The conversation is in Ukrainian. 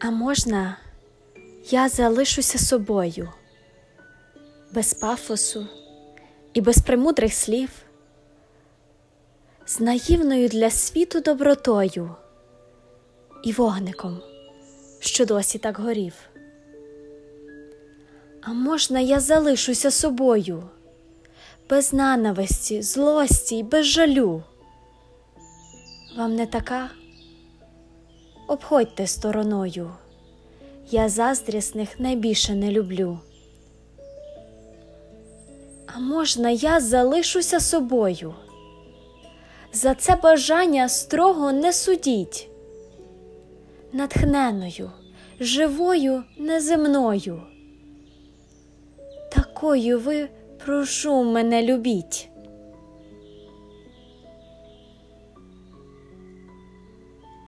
А можна я залишуся собою, без пафосу і без премудрих слів, з наївною для світу добротою і вогником, що досі так горів. А можна я залишуся собою, без ненависті, злості й без жалю. Вам не така? Обходьте стороною, я заздрісних найбільше не люблю. А можна я залишуся собою? За це бажання строго не судіть, натхненою, живою, неземною. Такою ви прошу мене любіть.